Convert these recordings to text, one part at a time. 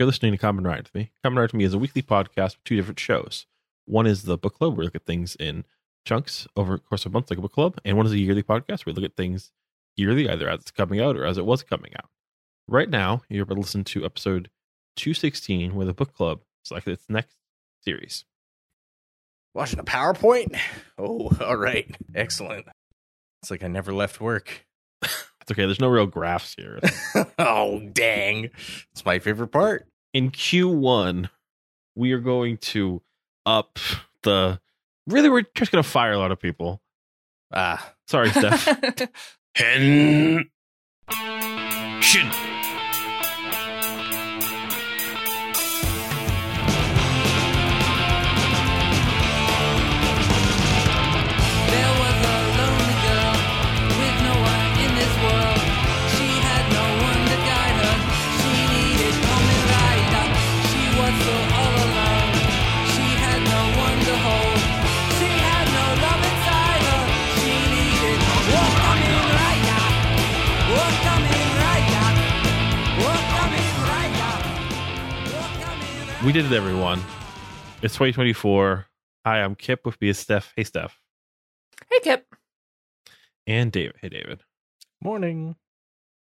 You're listening to Kamen Ride with me. Kamen Ride with me is a weekly podcast with two different shows. One is the book club where we look at things in chunks over the course of months, like a book club, and one is a yearly podcast where we look at things yearly, either as it's coming out or as it was coming out. Right now, you're about to listen to episode 216, where the book club selected its next series. Watching a PowerPoint? Oh, all right. Excellent. It's like I never left work. Okay, there's no real graphs here. oh, dang. It's my favorite part. in Q1, we are going to up the. Really, we're just going to fire a lot of people. Ah. Sorry, Stef. Hen. Shin. We did it, everyone. It's 2024. Hi, I'm Kihp with me is Stef. Hey, Stef. Hey, Kihp. And David. Hey, David. Morning.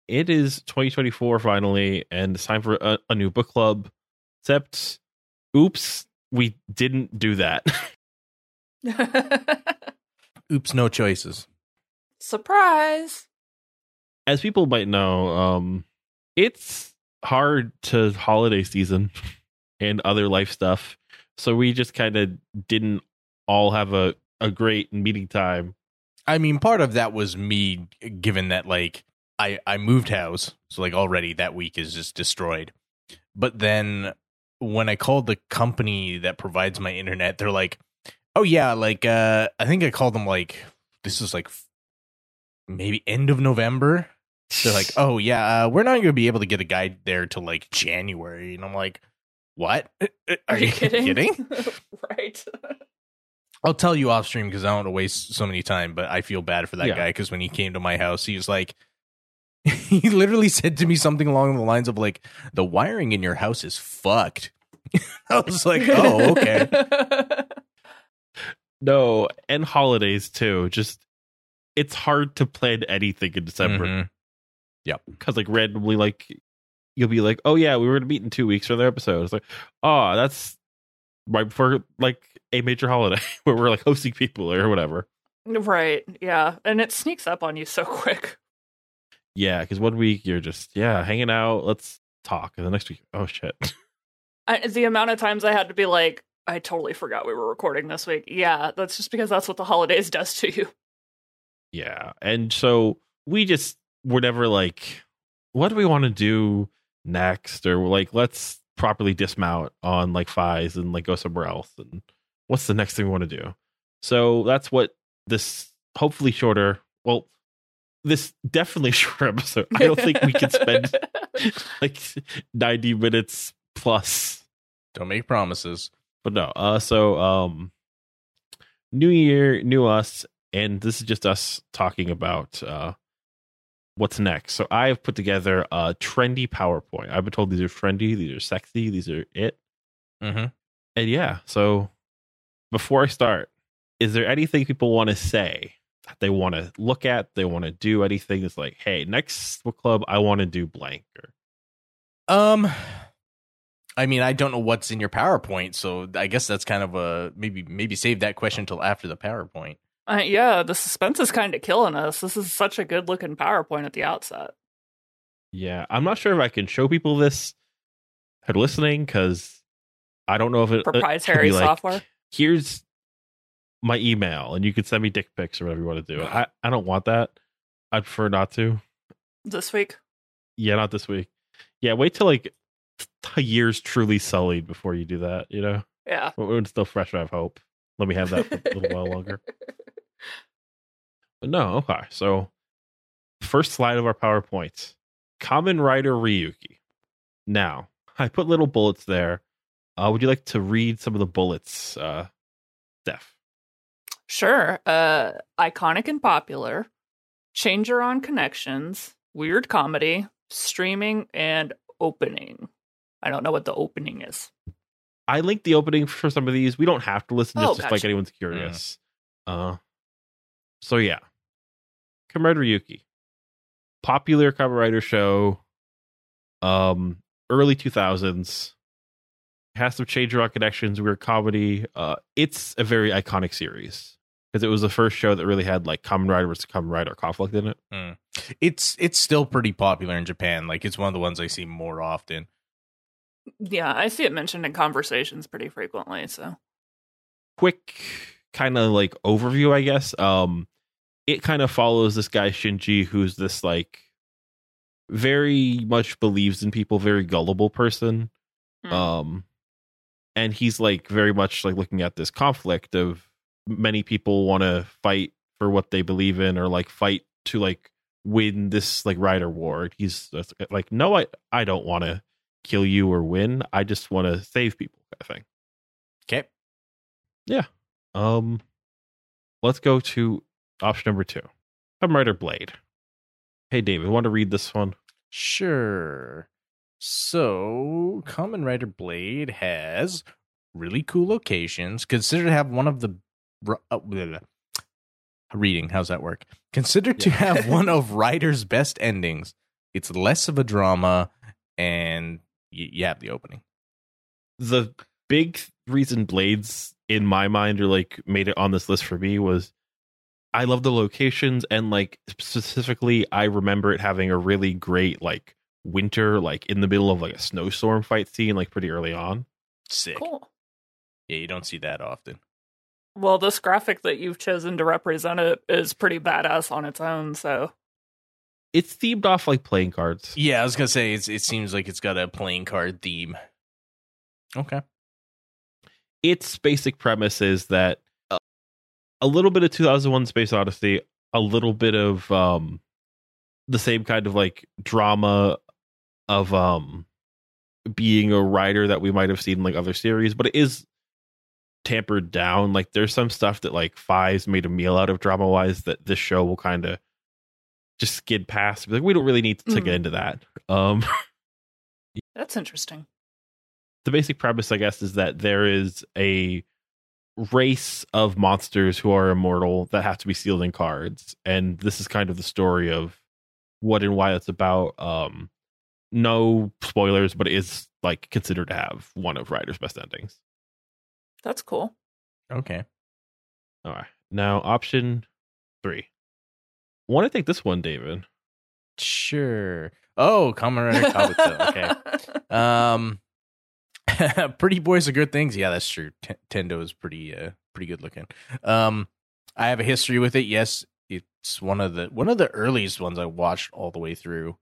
It is 2024 finally, and it's time for a, a new book club. Except, oops, we didn't do that. Oops, no choices. Surprise. As people might know, um, it's hard to holiday season and other life stuff. So we just kind of didn't all have a, a great meeting time. I mean, part of that was me, given that like I I moved house, so like already that week is just destroyed. But then when I called the company that provides my internet, they're like, "Oh yeah, like uh I think I called them like this is like f- maybe end of November." They're like, "Oh yeah, uh, we're not going to be able to get a guy there till like January," and I'm like, "What? Uh, Are, you kidding?" right. I'll tell you off stream because I don't want to waste so many time, but I feel bad for that Yeah. guy because when he came to my house, he was like, he literally said to me something along the lines of like, "The wiring in your house is fucked." I was like, "Oh, okay." No, and holidays too. Just it's hard to plan anything in December Mhm. because like randomly, like you'll be like, "Oh yeah, we were gonna meet in two weeks for their episode." It's like, "Oh, that's right before like a major holiday where we're like hosting people or whatever." right. Yeah. And it sneaks up on you so quick. Yeah, because one week you're just yeah hanging out, let's talk, and the next week, oh shit, I, the amount of times I had to be like, I totally forgot we were recording this week. Yeah, that's just because that's what the holidays does to you. yeah, and so we just were never like, what do we want to do next, or like let's properly dismount on like Faiz and like go somewhere else, and what's the next thing we want to do? So that's what this hopefully shorter, well, this definitely shorter episode. I don't think we can spend like ninety minutes plus Don't make promises. but no uh so um new year new us and this is just us talking about uh what's next so i've put together a trendy powerpoint i've been told these are trendy these are sexy these are it Mm-hmm. and yeah so before i start is there anything people want to say that they want to look at they want to do anything that's like hey next book club i want to do blank or Um, I mean, I don't know what's in your PowerPoint, so I guess that's kind of a maybe maybe save that question until after the PowerPoint. Uh, yeah, the suspense is kind of killing us. This is such a good looking PowerPoint at the outset. Yeah, I'm not sure if I can show people this who are listening because I don't know if it could Proprietary like, software. Here's my email, and you can send me dick pics or whatever you want to do. I I don't want that. I'd prefer not to. This week. Yeah, not this week. Yeah, wait till like a year's truly sullied before you do that. You know, Yeah. when it's still fresh. I have hope. Let me have that for a little while longer. But no, okay. So, first slide of our PowerPoint Kamen Rider Ryuki. Now, I put little bullets there. Uh, would you like to read some of the bullets, uh, Stef? Sure. Uh, iconic and popular, Changerion connections, weird comedy, streaming, and opening. I don't know what the opening is. I linked the opening for some of these. We don't have to listen Oh, just if like anyone's curious. Uh so yeah. Kamen Rider Ryuki. Popular Kamen Rider show. Um early 2000s. Has some change rock connections, weird comedy. Uh it's a very iconic series because it was the first show that really had like Kamen Rider versus Kamen Rider conflict in it. It's it's still pretty popular in Japan. Like it's one of the ones I see more often. Yeah, I see it mentioned in conversations pretty frequently. So quick kind of like overview, I guess. Um, it kind of follows this guy Shinji, who's this like very much believes in people, very gullible person. Hmm. Um, and he's like very much like looking at this conflict of many people want to fight for what they believe in, or like fight to like win this like rider war. He's like, no, I I don't want to kill you or win. I just want to save people, kind of thing. Okay. Yeah. Um, let's go to option number two. Kamen Rider Blade. Hey, David, want to read this one? Sure. So, Kamen Rider Blade has really cool locations. Considered to have one of the uh, reading. How's that work? Considered to have one of Rider's best endings. It's less of a drama, and y- you have the opening. The big reason Blades, in my mind, or like made it on this list for me was I love the locations and like specifically, I remember it having a really great like winter, like in the middle of like a snowstorm fight scene, like pretty early on. Sick. cool. Yeah, you don't see that often. Well, this graphic that you've chosen to represent it is pretty badass on its own. So It's themed off like playing cards. Yeah, I was gonna say it's, it seems like it's got a playing card theme. Okay. its basic premise is that a little bit of 2001 Space Odyssey, a little bit of um the same kind of like drama of um being a writer that we might have seen in like other series, but it is tampered down. Like there's some stuff that like Faiz made a meal out of drama wise that this show will kind of just skid past. Like we don't really need to, Mhm. get into that. Um that's interesting. the basic premise, I guess, is that there is a race of monsters who are immortal that have to be sealed in cards, and this is kind of the story of what and why it's about. Um, no spoilers, but it is like considered to have one of Rider's best endings. That's cool. Okay. All right, now option three. Want to take this one, David? Sure. Oh, Kamen Rider Kabuto. okay. Um, Pretty Boys are good things. Yeah, that's true. T- Tendo is pretty, uh, pretty good looking. Um, I have a history with it. Yes, it's one of the one of the earliest ones I watched all the way through.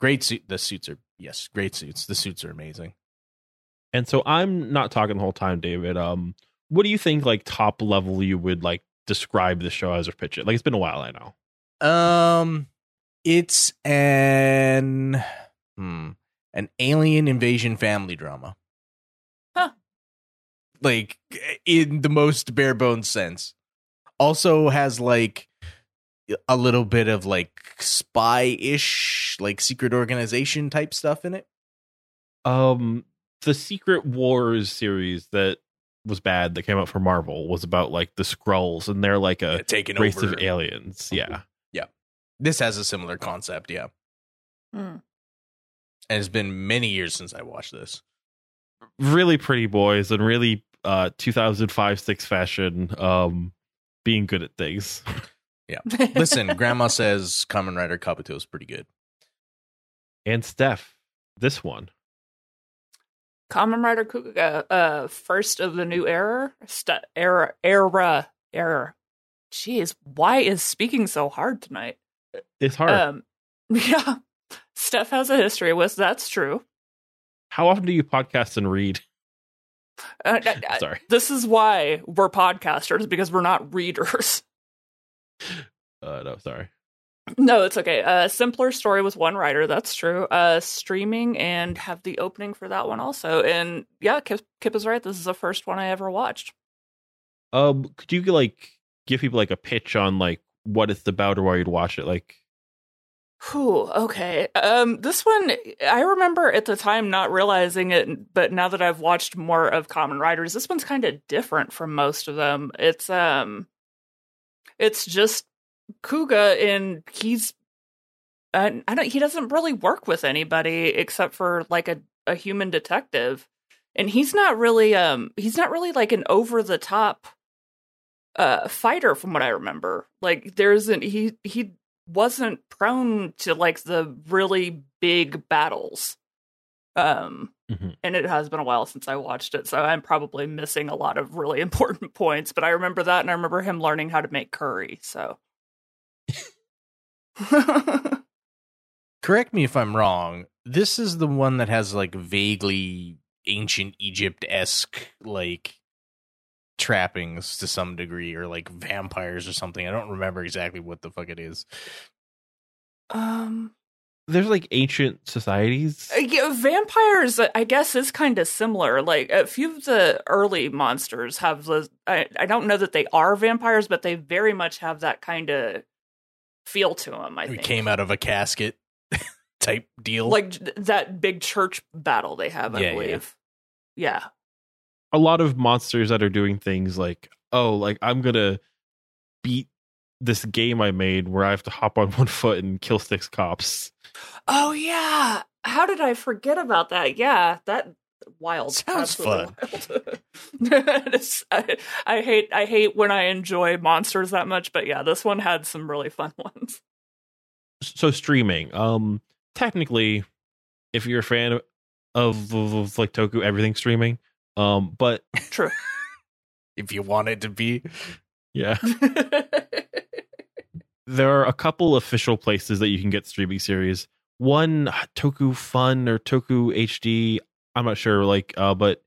Great suit. The suits are yes, great suits. The suits are amazing. And so I'm not talking the whole time, David. Um, what do you think, like top level, you would like describe the show as or pitch it? Like it's been a while, I know. Um, it's an hmm, an alien invasion family drama. Huh. Like in the most bare bones sense. Also has like a little bit of like spy ish, like secret organization type stuff in it. Um, the Secret Wars series that was bad that came out for Marvel was about like the Skrulls and they're like a Taking race over. of aliens. Yeah, yeah. This has a similar concept, yeah. Hmm. And it's been many years since I watched this. Really pretty boys and really uh 2005 6 fashion um being good at things. Yeah listen, Grandma says Kamen Rider Kabuto is pretty good. And Stef, this one. Kamen Rider Kuuga, uh, first of the new era, st- era, era, era. Jeez, why is speaking so hard tonight? It's hard. Um, yeah, Stef has a history with. That's true. How often do you podcast and read? Uh, uh, Sorry. this is why we're podcasters because we're not readers. Uh no, sorry. No, it's okay. Uh, simpler story with one writer. That's true. Uh, streaming and have the opening for that one also. And yeah, Kihp, Kihp is right. This is the first one I ever watched. Um could you like give people like a pitch on like what it's about or why you'd watch it? Like Whew, okay. Um, this one, I remember at the time not realizing it, but now that I've watched more of Kamen Riders, this one's kind of different from most of them. It's um, it's just Kuuga, and he's, uh, I don't, he doesn't really work with anybody except for like a a human detective, and he's not really um, he's not really like an over the top uh fighter from what I remember. Like there isn't he he wasn't prone to like the really big battles. Um Mhm. and it has been a while since I watched it, so I'm probably missing a lot of really important points, but I remember that and I remember him learning how to make curry, so Correct me if I'm wrong. This is the one that has like vaguely ancient Egypt esque like trappings to some degree, or like vampires or something. I don't remember exactly what the fuck it is. um There's like ancient societies. Uh, Yeah, vampires, uh, I guess, is kind of similar. Like a few of the early monsters have the. I, I don't know that they are vampires, but they very much have that kind of feel to them. I It think came out of a casket type deal. like that big church battle they have. I Yeah, yeah. believe. Yeah. A lot of monsters that are doing things like, oh, like I'm gonna beat this game I made where I have to hop on one foot and kill six cops. Oh yeah. How did I forget about that? Yeah, that wild. Sounds Absolutely wild. I, I hate I hate when I enjoy monsters that much, but yeah, this one had some really fun ones. So streaming, um, technically, if you're a fan of, of, of like Toku, everything streaming. Um, but True. if you want it to be. yeah, there are a couple official places that you can get streaming series. One Toku Fun or Toku HD. I'm not sure, like, uh, but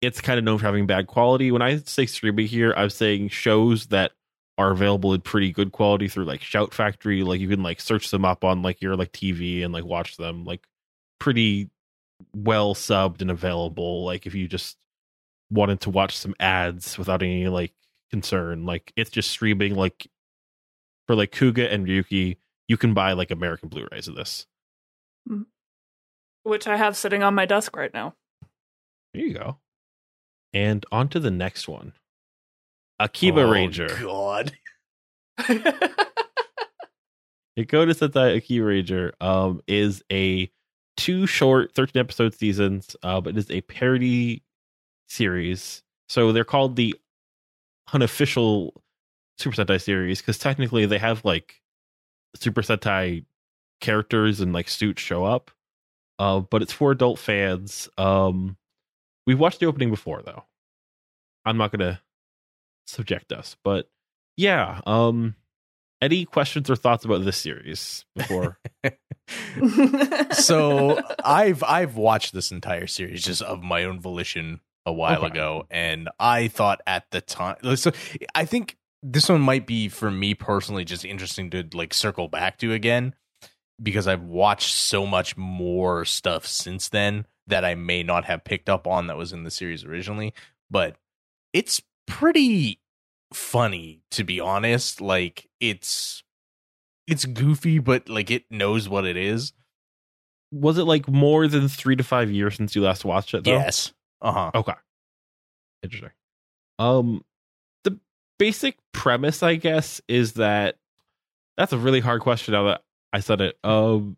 it's kind of known for having bad quality. When I say streaming here, I'm saying shows that are available in pretty good quality through like Shout Factory. Like you can like search them up on like your like TV and like watch them like pretty well subbed and available. Like if you just wanted to watch some ads without any like concern, like it's just streaming like for like Kuuga and Ryuki, you can buy like American Blu-rays of this. Which I have sitting on my desk right now. There you go. And on to the next one. Akiba Oh, Ranger. God. Dakota Sentai Akiba Ranger um, is a two short 13 episode seasons, uh, but it is a parody series. So they're called the unofficial Super Sentai series because technically they have like Super Sentai characters and like suits show up. Uh, but it's for adult fans. Um, we've watched the opening before though. I'm not gonna subject us, but yeah. Um, any questions or thoughts about this series before? so I've I've watched this entire series just of my own volition a while Okay. ago, and I thought at the time, so I think this one might be for me personally just interesting to like circle back to again because I've watched so much more stuff since then that I may not have picked up on that was in the series originally, but it's pretty funny to be honest. Like it's it's goofy, but like it knows what it is. Was it like more than three to five years since you last watched it? Though? Yes. Uh huh. Okay. Interesting. Um, the basic premise, I guess, is that that's a really hard question. Now that I said it, um,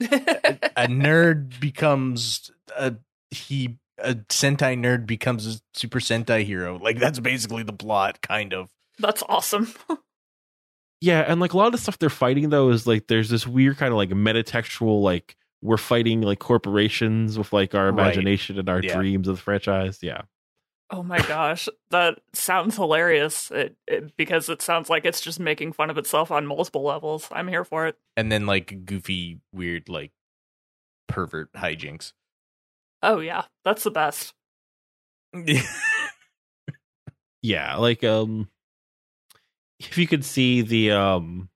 a nerd becomes a he a Sentai nerd becomes a Super Sentai hero. Like that's basically the plot, kind of. That's awesome. yeah, and like a lot of the stuff they're fighting though is like there's this weird kind of like metatextual like we're fighting like corporations with like our Right. imagination and our Yeah. dreams of the franchise. Yeah. Oh my gosh, that sounds hilarious. It, it because it sounds like it's just making fun of itself on multiple levels. I'm here for it. And then like goofy, weird, like pervert hijinks. Oh yeah, that's the best. yeah like um if you could see the um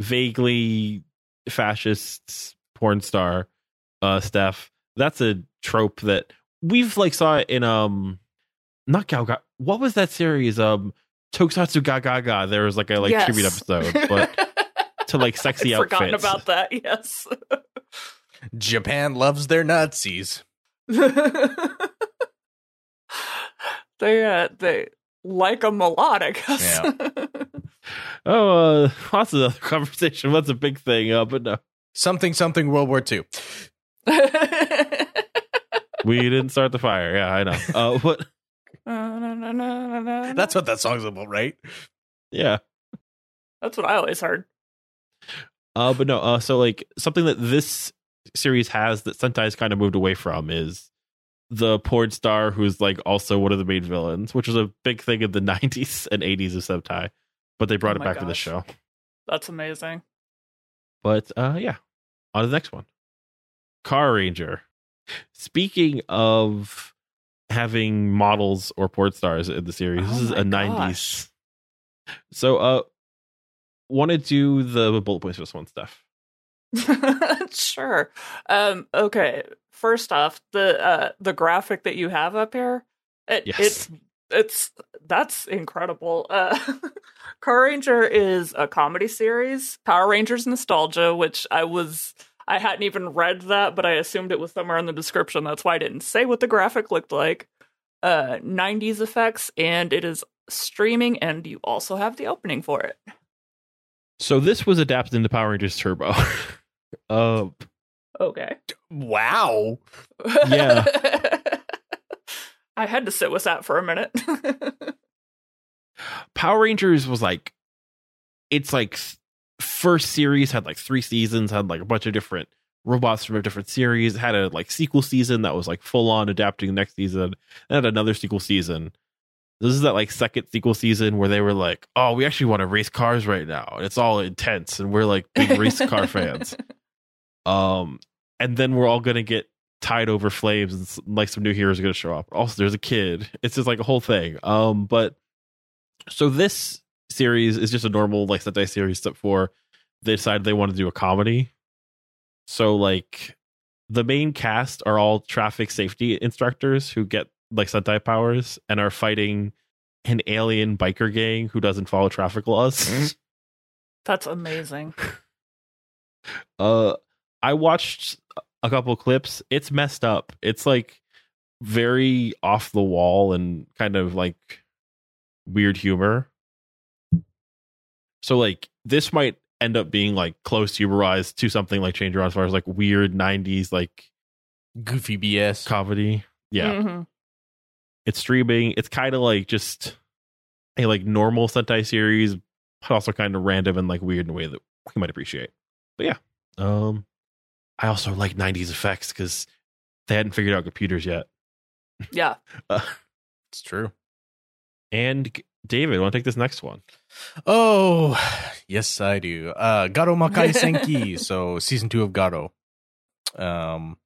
vaguely fascist porn star uh steph that's a trope that we've like saw it in um not Gal Ga- what was that series um tokusatsu ga ga ga there was like a like Yes. tribute episode but to like sexy I'd forgotten about that. Yes. Japan loves their Nazis. they uh, they like them a lot, I guess. Oh, uh, lots of other conversation. What's a big thing? Uh, but no, Something something World War II. we didn't start the fire. Yeah, I know. Uh, what? That's what that song's about, right? Yeah. That's what I always heard. Uh, but no. Uh, so like something that this series has that Sentai's kind of moved away from is the porn star who's like also one of the main villains, which was a big thing in the '90s and '80s of Sentai. But they brought Oh it my back to the show. That's amazing. But uh yeah. On to the next one. Carranger. Speaking of having models or port stars in the series, this Oh is a gosh. 90s. So uh want to do the bullet points for this one stuff. sure. Um, okay. First off, the uh, the graphic that you have up here, it, Yes. it's it's that's incredible. Uh, Carranger is a comedy series. Power Rangers Nostalgia, which I was I hadn't even read that, but I assumed it was somewhere in the description. That's why I didn't say what the graphic looked like. Uh, 90s effects, and it is streaming, and you also have the opening for it. So this was adapted into Power Rangers Turbo. uh Okay. Wow. Yeah. I had to sit with that for a minute. Power Rangers was like it's like first series had like three seasons, had like a bunch of different robots from a different series, had a like sequel season that was like full on adapting the next season, and had another sequel season. This is that like second sequel season where they were like, "Oh, we actually want to race cars right now." And it's all intense, and we're like big race car fans. Um, and then we're all gonna get tied over flames, and like some new heroes are gonna show up. Also, there's a kid. It's just like a whole thing. Um, but so this series is just a normal like Sentai series, except for they decided they want to do a comedy. So like the main cast are all traffic safety instructors who get like Sentai powers and are fighting an alien biker gang who doesn't follow traffic laws. That's amazing. uh I watched a couple clips. It's messed up. It's like very off the wall and kind of like weird humor. So like this might end up being like close humorized to something like Changerion as far as like weird 90s like Goofy BS. comedy. Yeah. Mhm. It's streaming. It's kind of like just a like normal Sentai series, but also kind of random and like weird in a way that we might appreciate. But yeah. Um I also like 90s effects because they hadn't figured out computers yet. Yeah. Uh, It's true. and David, want to take this next one? Oh, yes, I do. Uh, Garo Makai Senki. so season two of Garo. Um,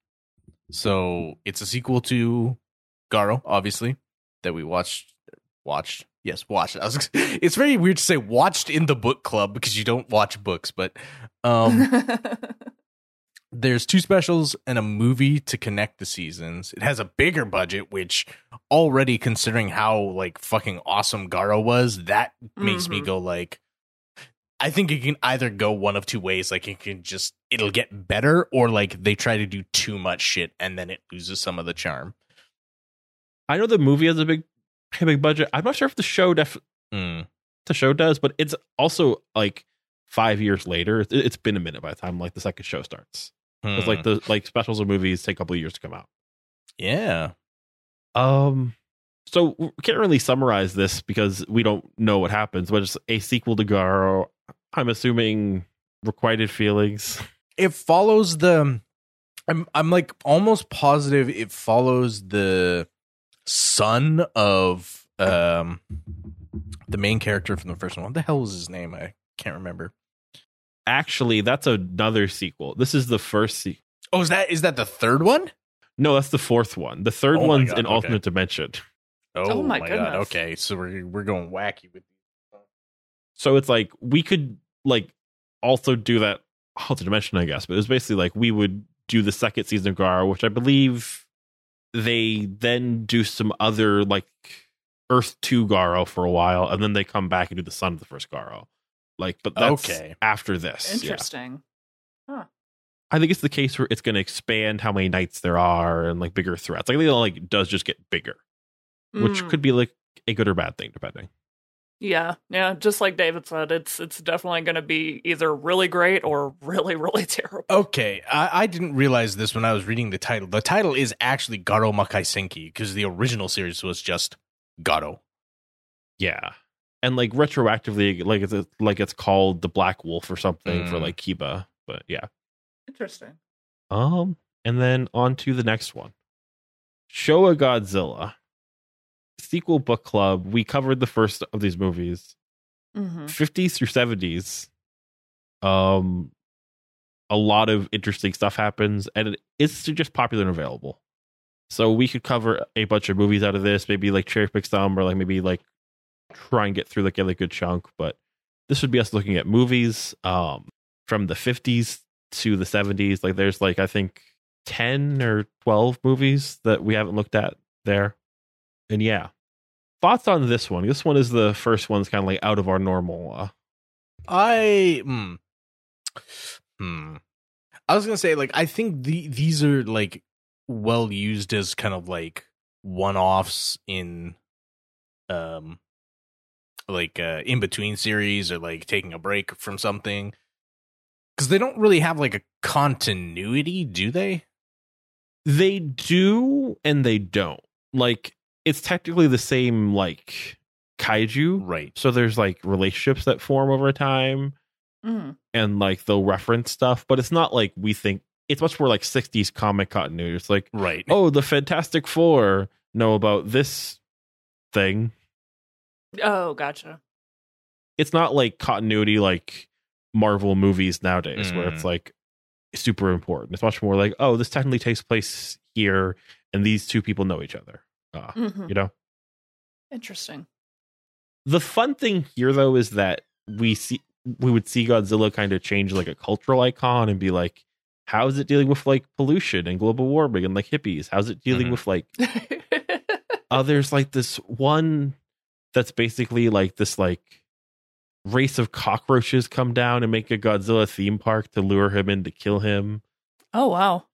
so it's a sequel to Garo, obviously, that we watched. Watched, yes, watched. I was, it's very weird to say watched in the book club because you don't watch books, but um, there's two specials and a movie to connect the seasons. It has a bigger budget, which already considering how like fucking awesome Garo was, that makes me Mhm. go like I think it can either go one of two ways. Like it can just it'll get better or like they try to do too much shit and then it loses some of the charm. I know the movie has a big, big budget. I'm not sure if the show def Mm. the show does, but it's also like five years later. It- It's been a minute by the time like the second show starts. It's Hmm. like the like specials of movies take a couple years to come out. yeah. Um, so we can't really summarize this because we don't know what happens. But it's a sequel to Garo. I'm assuming requited feelings. it follows the I'm I'm like almost positive it follows the son of um the main character from the first one. What the hell was his name? I can't remember. Actually, that's another sequel. This is the first sequel. Oh, is that is that the third one? No, that's the fourth one. The third Oh one's God, in okay. alternate dimension. Oh, oh my god. goodness. Okay, so we're we're going wacky with So it's like we could like also do that alternate dimension, I guess. But it was basically like we would do the second season of Garo, which I believe they then do some other like Earth Two Garo for a while, and then they come back and do the Son of the first Garo. Like, but that's Okay. after this. Yeah. Interesting. I think it's the case where it's going to expand how many knights there are and like bigger threats. Like, I think it like does just get bigger, which Mm. could be like a good or bad thing depending. Yeah, yeah. Just like David said, it's it's definitely going to be either really great or really, really terrible. Okay, I, I didn't realize this when I was reading the title. The title is actually Garo Makai Senki because the original series was just Garo. Yeah. And like retroactively, like it's like it's called the Black Wolf or something for Mm. like Kiba. But yeah. Interesting. Um, and then on to the next one. Showa Godzilla. Sequel book club. We covered the first of these movies. hmm 50s through 70s. Um a lot of interesting stuff happens and it's just popular and available. So we could cover a bunch of movies out of this, maybe like cherry pick some or like maybe like try and get through like a good chunk, but this would be us looking at movies um from the 50s to the 70s. Like there's like I think 10 or 12 movies that we haven't looked at there. And yeah. Thoughts on this one? This one is the first one's kind of like out of our normal uh I hmm. hmm. I was gonna say like I think the these are like well used as kind of like one offs in um like uh in between series or like taking a break from something because they don't really have like a continuity, do they? They do and they don't. Like it's technically the same like kaiju. Right. So there's like relationships that form over time hmm and like they'll reference stuff, but it's not like we think it's much more like 60s comic continuity. It's like, Right. oh, the Fantastic Four know about this thing. Oh, gotcha. It's not like continuity like Marvel movies nowadays where it's Mm. like super important. It's much more like, oh, this technically takes place here and these two people know each other. Uh, hmm you know? Interesting. The fun thing here though is that we see we would see Godzilla kind of change like a cultural icon and be like, how is it dealing with like pollution and global warming and like hippies? How's it dealing Mhm. with like uh there's like this one that's basically like this like race of cockroaches come down and make a Godzilla theme park to lure him in to kill him. oh wow.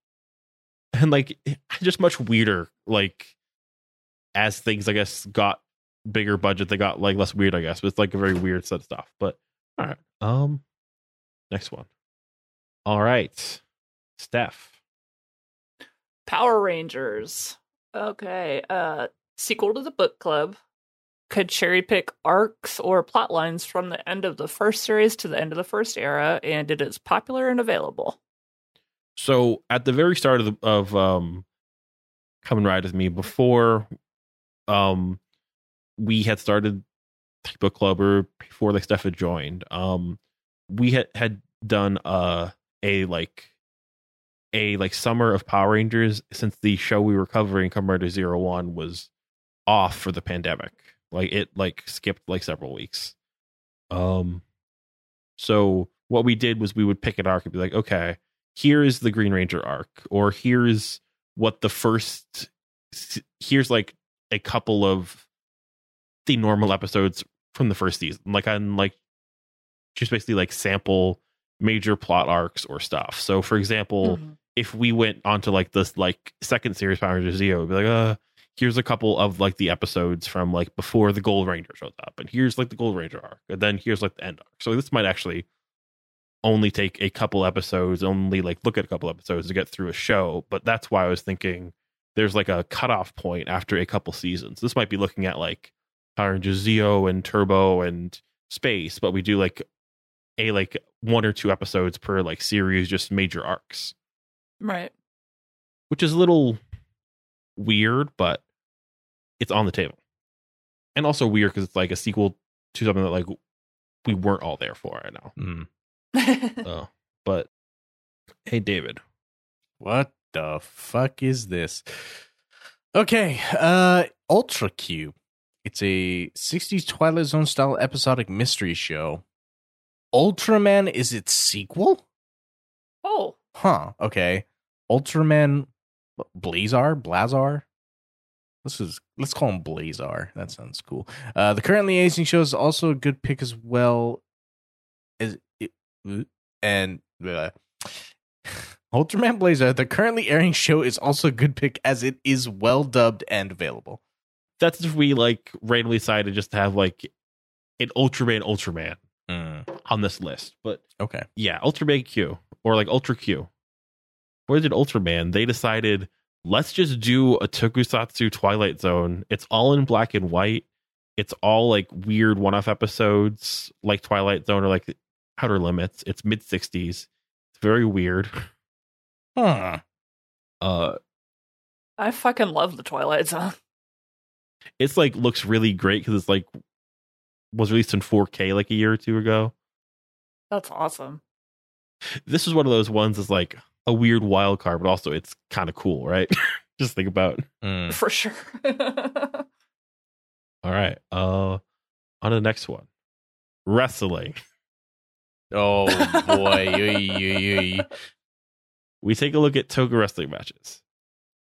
And like just much weirder, like as things I guess got bigger budget, they got like less weird, I guess. But it's like a very weird set of stuff. But all right. Um next one. All right. Stef. Power Rangers. Okay. Uh sequel to the book club. Could cherry pick arcs or plot lines from the end of the first series to the end of the first era, and it is popular and available. So at the very start of the, of um Kamen Ride with Me, before um we had started book club or before like Stef had joined, um we had had done uh a like a like summer of Power Rangers since the show we were covering, Kamen Rider Zero One, was off for the pandemic. Like it like skipped like several weeks. Um so what we did was we would pick an arc and be like, okay, here's the Green Ranger arc, or here's what the first here's like a couple of the normal episodes from the first season. Like I'm like just basically like sample major plot arcs or stuff. So for example, Mhm. if we went onto like this like second series Power Rangers Zeo, it'd be like, uh, here's a couple of like the episodes from like before the Gold Ranger shows up, and here's like the Gold Ranger arc, and then here's like the end arc. So this might actually only take a couple episodes, only like look at a couple episodes to get through a show. But that's why I was thinking there's like a cutoff point after a couple seasons. This might be looking at like Power Rangers Zeo and Turbo and Space, but we do like a like one or two episodes per like series, just major arcs Right. which is a little weird, but it's on the table. And also weird because it's like a sequel to something that like we weren't all there for right now. Mm. Oh, but hey, David, What the fuck is this? Okay, uh Ultra Q. It's a 60s Twilight Zone style episodic mystery show. Ultraman is its sequel? oh. Huh, okay. Ultraman Blazar? Blazar? This is let's call him Blazar. That sounds cool. Uh the currently aging show is also a good pick as well. As and uh, Ultraman Blazar, the currently airing show, is also a good pick as it is well dubbed and available. That's if we like randomly decided just to have like an Ultraman Ultraman on this list. But Okay. yeah, Ultraman Q or like Ultra Q. Where did Ultraman? They decided let's just do a Tokusatsu Twilight Zone. It's all in black and white. It's all like weird one-off episodes, like Twilight Zone or like Outer Limits. It's mid '60s. It's very weird. Huh. Uh, I fucking love the Twilight Zone. it's like looks really great because it's like was released in 4K like a year or two ago. That's awesome. This is one of those ones that's like a weird wild card, but also it's kind of cool, right? Just think about. Mm. For sure. All right, uh, on to the next one, wrestling. Oh boy. Oy, oy, oy. We take a look at Toku wrestling matches.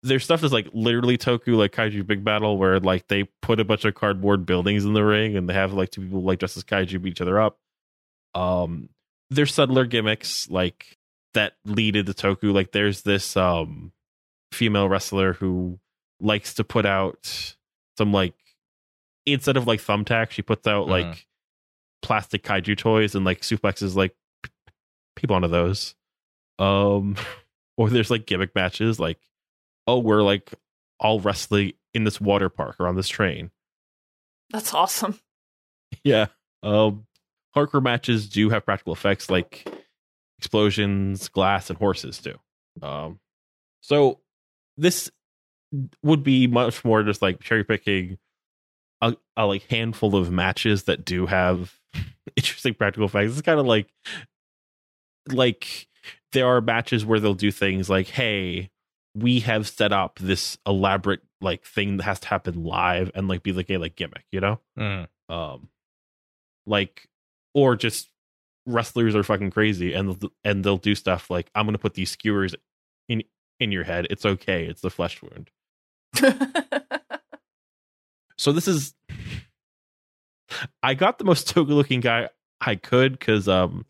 There's stuff that's like literally Toku, like Kaiju Big Battle, where like they put a bunch of cardboard buildings in the ring and they have like two people like dressed as Kaiju beat each other up. Um, there's subtler gimmicks like that lead into Toku. Like there's this um female wrestler who likes to put out some like instead of like thumbtack, she puts out like Mhm. plastic kaiju toys and like suplexes like p- people onto those. Um, or there's like gimmick matches, like oh, we're like all wrestling in this water park or on this train. That's awesome. Yeah. Um, hardcore matches do have practical effects like explosions, glass, and horses too. Um, so this would be much more just like cherry picking a, a like handful of matches that do have interesting practical effects. It's kind of like like there are matches where they'll do things like, hey, we have set up this elaborate like thing that has to happen live and like be like a like gimmick, you know? Mm. um like or just wrestlers are fucking crazy and they'll- and they'll do stuff like i'm gonna put these skewers in in your head. It's okay. It's the flesh wound. So this is i got the most toga looking guy i could because um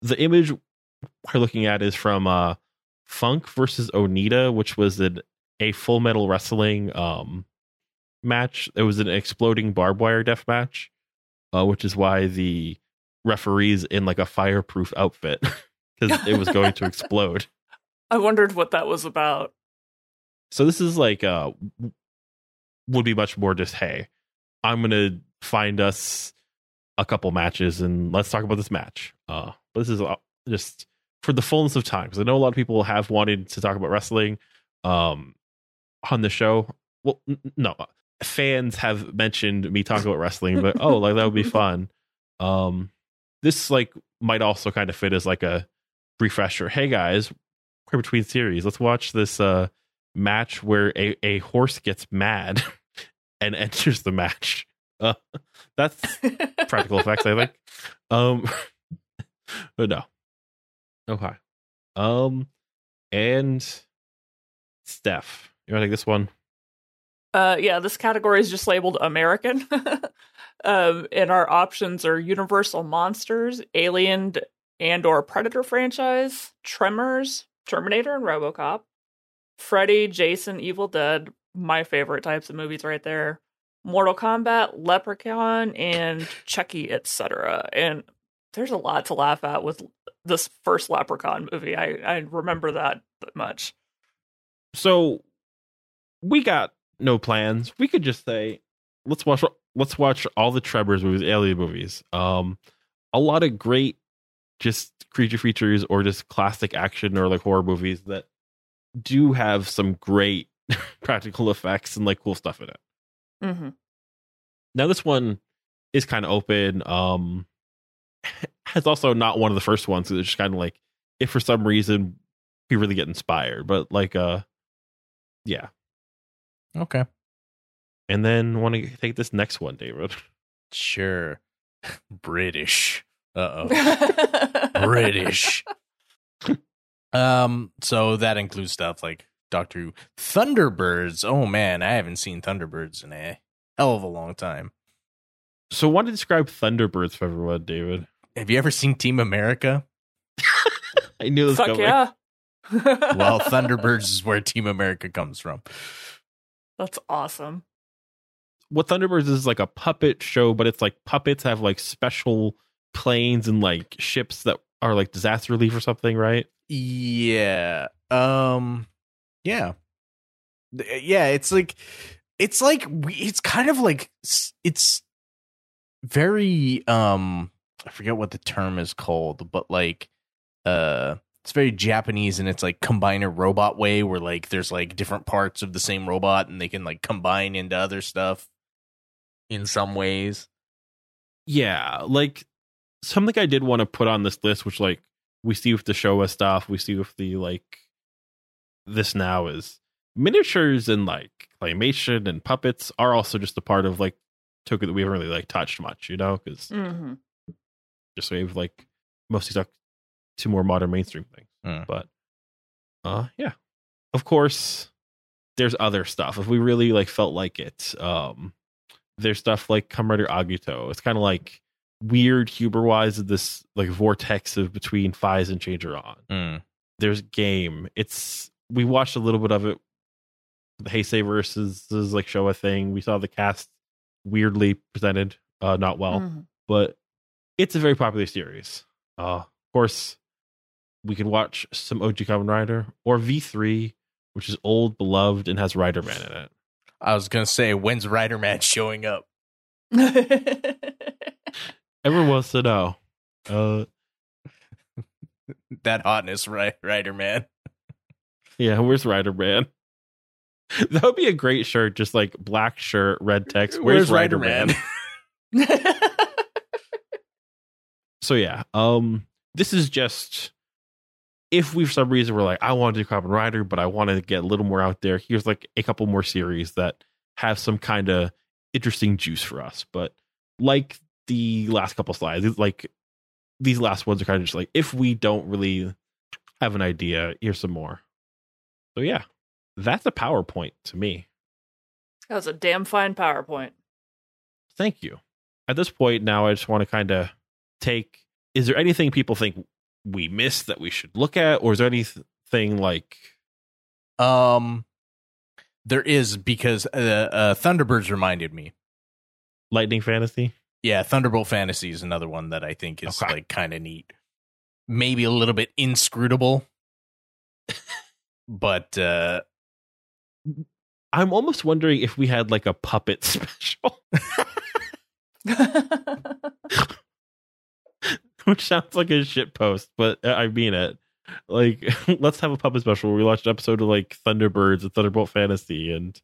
the image we're looking at is from uh funk versus onita which was an, a full metal wrestling um match. It was an exploding barbed wire death match uh, which is why the referees in like a fireproof outfit because it was going to explode. I wondered what that was about. So this is like uh would be much more just hey, I'm gonna find us a couple matches and let's talk about this match. Uh, but this is uh, just for the fullness of time because I know a lot of people have wanted to talk about wrestling um on the show. Well, n- n- no, fans have mentioned me talking about wrestling, but oh, like that would be fun. Um, this like might also kind of fit as like a refresher. Hey guys, we're between series. Let's watch this uh match where a, a horse gets mad and enters the match. Uh, that's practical effects, I think. Um, but no. Okay. Um, and Stef, you want to take this one? Uh, yeah, this category is just labeled American. Um, and our options are Universal Monsters, Alien and or Predator franchise, Tremors, Terminator and RoboCop, Freddy, Jason, Evil Dead, my favorite types of movies right there. Mortal Kombat, Leprechaun, and Chucky, etc. And there's a lot to laugh at with this first Leprechaun movie. I, I remember that much. So we got no plans. We could just say, let's watch let's watch all the Tremors movies, Alien movies. Um, a lot of great just creature features or just classic action or like horror movies that do have some great practical effects and like cool stuff in it. Mm-hmm. Now this one is kind of open. Um, it's also not one of the first ones. 'cause It's just kind of like if for some reason we really get inspired, but like uh, yeah. Okay. And then want to take this next one, David. Sure. British. Uh oh. British. um, so that includes stuff like Doctor Who, Thunderbirds. Oh man, I haven't seen Thunderbirds in a hell of a long time. So, want to describe Thunderbirds for everyone, David? Have you ever seen Team America? I knew this Fuck coming. yeah. well, Thunderbirds is where Team America comes from. That's awesome. What Thunderbirds is like a puppet show, but it's like puppets have like special planes and like ships that are like disaster relief or something, right? Yeah. Um yeah. Yeah, it's like it's like it's kind of like it's very um I forget what the term is called, but like uh it's very Japanese and it's like combiner robot way where like there's like different parts of the same robot and they can like combine into other stuff in some ways. Yeah, like something I did want to put on this list, which like we see with the Showa stuff, we see with the like this now is miniatures and like claymation and puppets are also just a part of like Toku that we haven't really like touched much, you know, because hmm just we've like mostly stuck to more modern mainstream things. Mm. But uh yeah. Of course there's other stuff. If we really like felt like it, um there's stuff like Kamen Rider Agito. It's kind of like weird humor wise of this like vortex of between Faiz and Changerion. Mm. There's game. It's we watched a little bit of it. The Heisei versus is like show a thing. We saw the cast weirdly presented, uh not well Mhm. but it's a very popular series. Uh, of course, we can watch some OG Kamen Rider or V3, which is old, beloved, and has Rider Man in it. I was going to say when's Rider Man showing up? Everyone wants to know. Uh, That hotness, right, Rider Man. yeah, where's Rider Man? That would be a great shirt, just like black shirt, red text. Where's, Rider, Man? so yeah, um, this is just if we for some reason we're like, I want to do Kamen Rider, but I want to get a little more out there. Here's like a couple more series that have some kind of interesting juice for us. But like the last couple slides, it's like these last ones are kind of just like if we don't really have an idea, here's some more. So yeah, that's a PowerPoint to me. that was a damn fine PowerPoint. Thank you. At this point now, I just want to kind of take. Is there anything people think we missed that we should look at, or is there anything like Um, there is because uh, uh, Thunderbirds reminded me. Lightning Fantasy? Yeah, Thunderbolt Fantasy is another one that I think is Okay. like kind of neat. Maybe a little bit inscrutable, but uh, I'm almost wondering if we had like a puppet special, which sounds like a shit post, but I mean it. Like, let's have a puppet special where we watch an episode of like Thunderbirds and Thunderbolt Fantasy and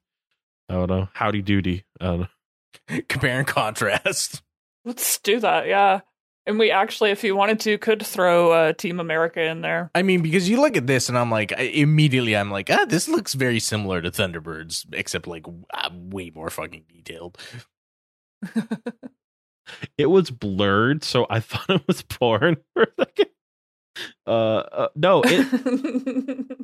I don't know, Howdy Doody. I don't know. compare and contrast. Let's do that, yeah. And we actually, if you wanted to, could throw uh, Team America in there. I mean, because you look at this and I'm like, I, immediately I'm like, ah, this looks very similar to Thunderbirds, except like uh, way more fucking detailed. It was blurred, so I thought it was porn for a second. Uh, uh no, it.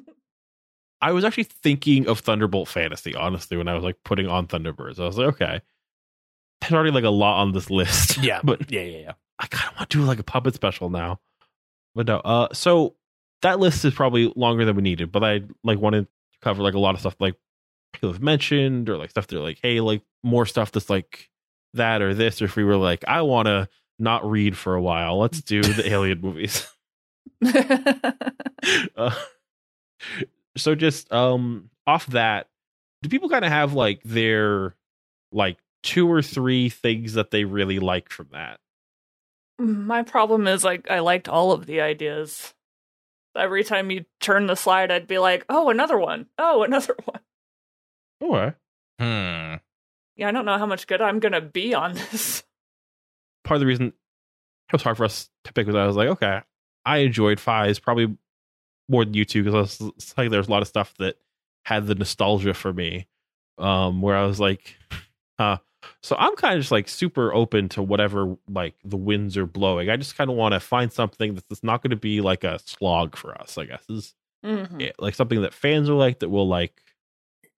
I was actually thinking of Thunderbolt Fantasy, honestly, when I was like putting on Thunderbirds. I was like, okay, there's already like a lot on this list. Yeah, but yeah, yeah, yeah. I kind of want to do like a puppet special now. But no, uh, so that list is probably longer than we needed, but I like wanted to cover like a lot of stuff like people have mentioned or like stuff they're like, hey, like more stuff that's like that or this, or if we were like, I want to not read for a while, let's do the alien movies. uh, so just um off that, do people kind of have like their like two or three things that they really like from that? My problem is like I liked all of the ideas. Every time you turn the slide, I'd be like, "Oh, another one! Oh, another one!" Okay. Hmm. Yeah, I don't know how much good I'm gonna be on this. part of the reason it was hard for us to pick was I was like, okay, I enjoyed Faiz probably more than you two because it's like there's a lot of stuff that had the nostalgia for me, um, where I was like, huh. So I'm kind of just like super open to whatever like the winds are blowing. I just kind of want to find something that's not going to be like a slog for us. I guess is Mhm. it. like something that fans will like that will like.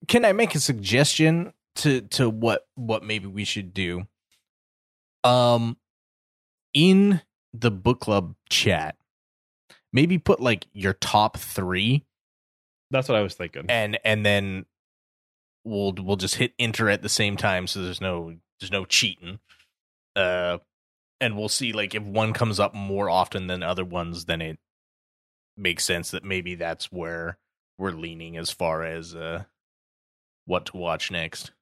Can I make a suggestion to to what what maybe we should do? Um, in the book club chat, maybe put like your top three That's what I was thinking. and and then we'll we'll just hit enter at the same time so there's no there's no cheating uh and we'll see like if one comes up more often than other ones then it makes sense that maybe that's where we're leaning as far as uh what to watch next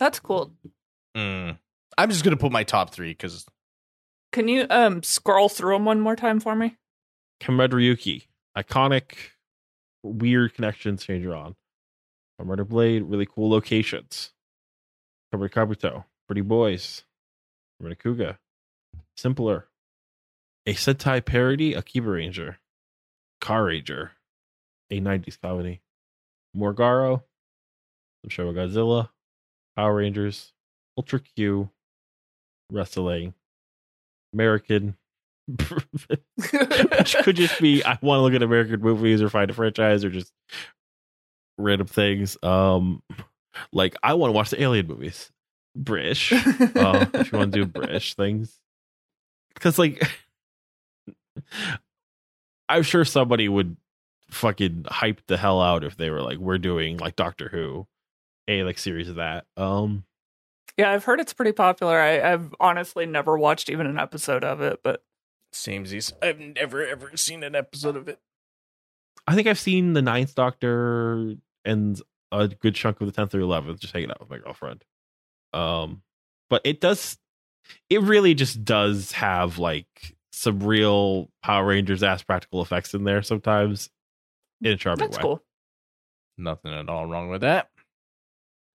That's cool. mm. i'm just gonna put my top three because Can you um scroll through them one more time for me? Kamen Rider Ryuki, iconic, weird connections Changerion. Comrade Blade, really cool locations. Kamen Rider Kabuto, pretty boys. Kamen Rider Kuuga, simpler. A Sentai parody, Akiba Ranger. Carranger, a 90s comedy. Morgaro, some show Godzilla, Power Rangers, Ultra Q, wrestling, American, which could just be I want to look at American movies or find a franchise or just random things. Um, like I want to watch the Alien movies, British. Uh, if you want to do British things, because like I'm sure somebody would fucking hype the hell out if they were like, we're doing like Doctor Who, a like series of that. Um, yeah, I've heard it's pretty popular. I, I've honestly never watched even an episode of it, but samesies i've never ever seen an episode of it I think I've seen the Ninth Doctor and a good chunk of the tenth or eleventh, just hanging out with my girlfriend. Um, but it does, it really just does have like some real Power Rangers ass practical effects in there sometimes in a charming that's way. cool. nothing at all wrong with that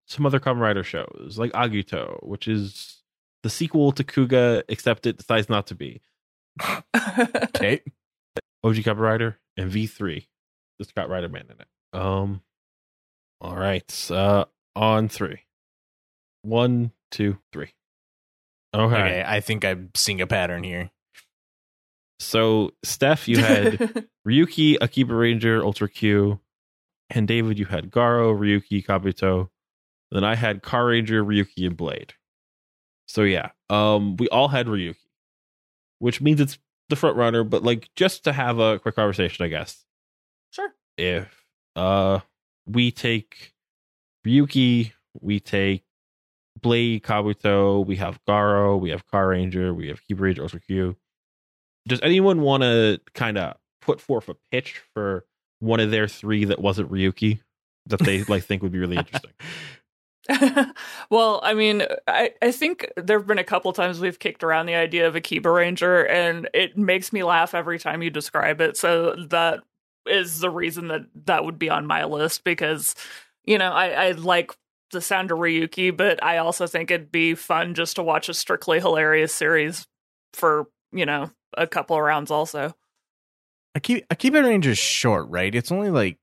Some other Kamen Rider shows like Agito, which is the sequel to Kuuga, except it decides not to be. okay OG Kamen Rider and V3. Just got Rider Man in it. Um all right. Uh on three. One, two, three. Okay. okay i think i'm seeing a pattern here So Stef, you had Ryuki, Akiba Ranger, Ultra Q, and David, you had Garo, Ryuki, Kabuto. Then I had Carranger, Ryuki, and Blade. So yeah, um, we all had Ryuki, which means it's the front runner. But like, just to have a quick conversation, I guess. sure. if uh we take Ryuki, we take Blade, Kabuto, we have Garo, we have Carranger, we have Keeper Ranger, Ultra Q. Does anyone want to kind of put forth a pitch for one of their three that wasn't Ryuki that they like think would be really interesting? well, I mean, I, I think there have been a couple times we've kicked around the idea of a Kiba Ranger, and it makes me laugh every time you describe it. So that is the reason that that would be on my list because, you know, I, I like the sound of Ryuki, but I also think it'd be fun just to watch a strictly hilarious series for, you know, a couple rounds also. Akiba, Akiba Ranger's short, right? It's only like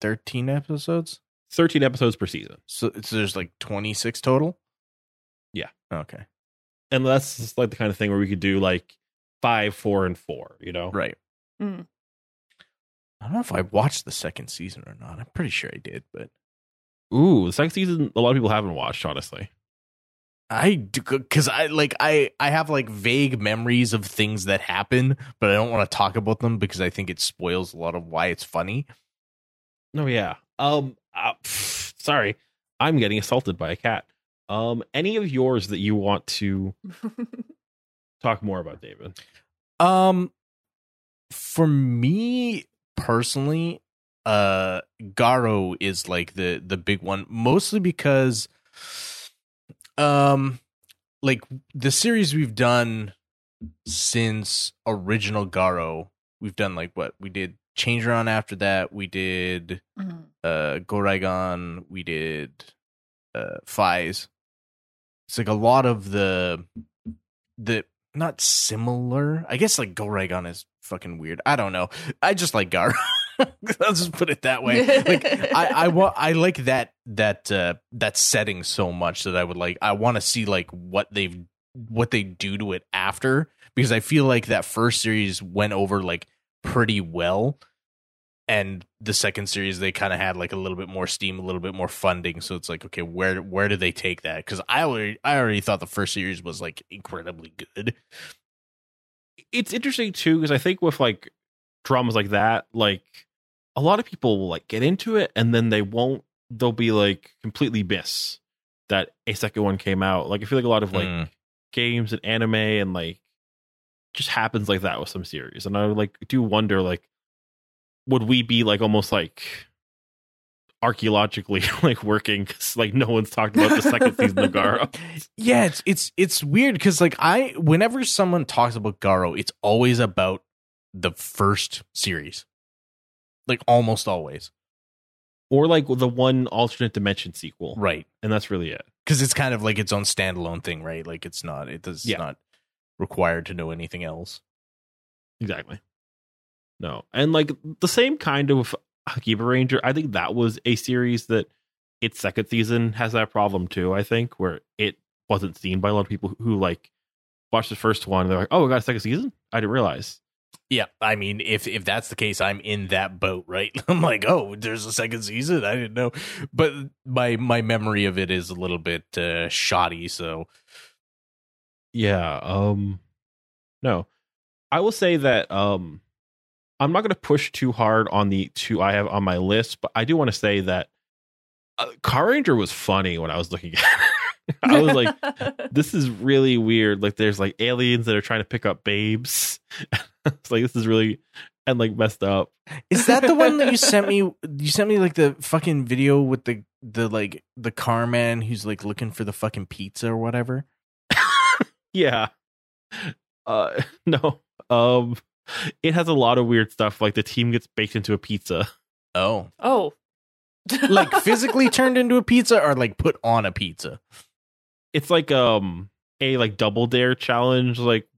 13 episodes. 13 episodes per season. So, so there's like 26 total? Yeah. Okay. And that's like the kind of thing where we could do like five, four, and four, you know? Right. Mm. I don't know if I watched the second season or not. I'm pretty sure I did, but Ooh, the second season, a lot of people haven't watched, honestly. I do because I like I I have like vague memories of things that happen, but I don't want to talk about them because I think it spoils a lot of why it's funny. No, yeah. Um, uh, pff, sorry, I'm getting assaulted by a cat. Um, any of yours that you want to talk more about, David? Um, for me personally, uh, Garo is like the the big one, mostly because, um, like the series we've done since original Garo, we've done like what we did Changerion after that, we did Mhm. uh Goraigon, we did uh Faiz. It's like a lot of the the not similar. I guess like Goraigon is fucking weird. I don't know. I just like Gar. I'll just put it that way. Like I I want I like that that uh that setting so much that I would like I want to see like what they've what they do to it after because I feel like that first series went over like pretty well and the second series they kind of had like a little bit more steam a little bit more funding so it's like okay where where do they take that because i already i already thought the first series was like incredibly good It's interesting too because I think with like dramas like that, like a lot of people will like get into it and then they won't. They'll be like completely miss that a second one came out. Like I feel like a lot of like Mm. games and anime and like just happens like that with some series, and I like do wonder like would we be like almost like archaeologically like working because like no one's talked about the second season of Garo. Yeah, it's it's it's weird because like I whenever someone talks about Garo, it's always about the first series. Like almost always. or like the one alternate dimension sequel, Right. and that's really it. Because it's kind of like its own standalone thing, right? Like it's not it does Yeah. not required to know anything else. Exactly. No, and like the same kind of Akiba Ranger, I think that was a series that its second season has that problem too. I think where it wasn't seen by a lot of people who like watched the first one. They're like, "Oh, we got a second season? I didn't realize." Yeah, I mean, if if that's the case, I'm in that boat, right? I'm like, oh, there's a second season. I didn't know, but my my memory of it is a little bit uh, shoddy. So Yeah. Um. No, I will say that um, I'm not going to push too hard on the two I have on my list, but I do want to say that uh, Carranger was funny when I was looking at it. I was like, this is really weird. Like, there's like aliens that are trying to pick up babes. it's like this is really and like messed up. is that the one that you sent me? You sent me like the fucking video with the the like the car man who's like looking for the fucking pizza or whatever. Yeah. Uh, no. Um, it has a lot of weird stuff. Like the team gets baked into a pizza. Oh, oh. like physically turned into a pizza or like put on a pizza. It's like um a like double dare challenge. Like,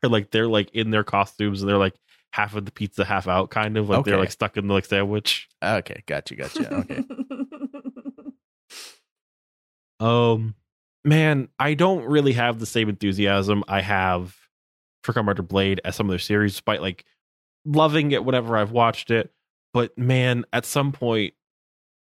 where like they're like in their costumes and they're like half of the pizza, half out, kind of like they're like stuck in the like sandwich. Okay, gotcha, gotcha. Okay. Um, man, I don't really have the same enthusiasm I have for Kamen Rider Blade as some of their series, despite like loving it whenever I've watched it. But man, at some point,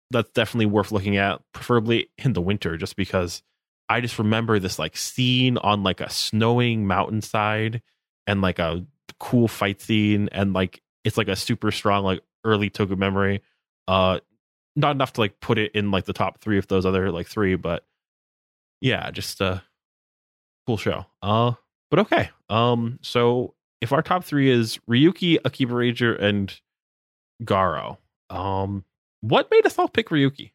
that's definitely worth looking at, preferably in the winter, just because I just remember this like scene on like a snowing mountainside and like a cool fight scene, and like it's like a super strong like early Toku memory. Uh, not enough to like put it in like the top three of those other like three, but yeah, just a cool show. Uh, but okay. Um, so if our top three is Ryuki, Akiba Ranger, and Garo, um, what made us all pick Ryuki?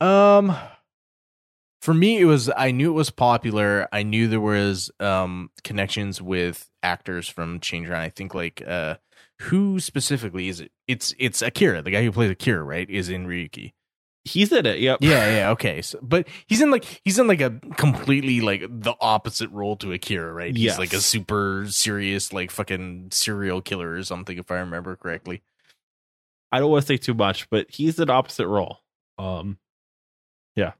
Um for me it was I knew it was popular. I knew there was um connections with actors from Changerion. I think like uh who specifically is it? It's it's Akira, the guy who plays Akira, right? Is in Ryuki. He's in it. Yep. Yeah, yeah, okay. So, but he's in like he's in like a completely like the opposite role to Akira, right? He's Yes. like a super serious like fucking serial killer or something if I remember correctly. I don't want to say too much, but he's an opposite role. Um, yeah.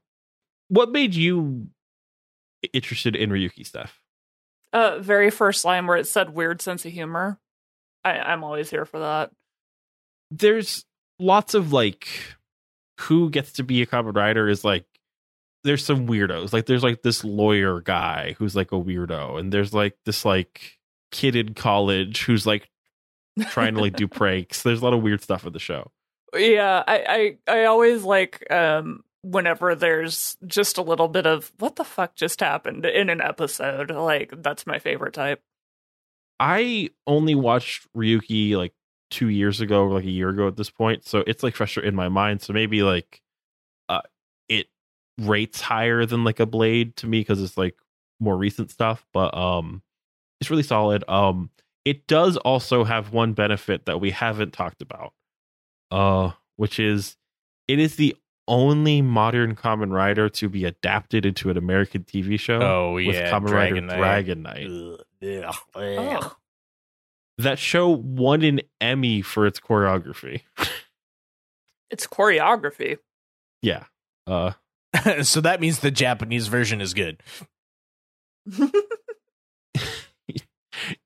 What made you interested in Ryuki stuff? uh, very first line where it said weird sense of humor. I, I'm always here for that. there's lots of like who gets to be a Kamen Rider is like there's some weirdos like there's like this lawyer guy who's like a weirdo and there's like this like kid in college who's like trying to like do pranks there's a lot of weird stuff in the show Yeah, I, I, I always like um whenever there's just a little bit of what the fuck just happened in an episode. Like that's my favorite type. i only watched ryuki like two years ago or like a year ago at this point. So it's like fresher in my mind. So maybe like uh it rates higher than like a blade to me because it's like more recent stuff but um it's really solid. Um it does also have one benefit that we haven't talked about uh which is it is the only modern Kamen Rider to be adapted into an american tv show Oh with yeah, common Dragon rider Knight. dragon knight. Ugh, ugh, ugh. Oh. that show won an emmy for its choreography It's choreography. yeah uh so that means the Japanese version is good.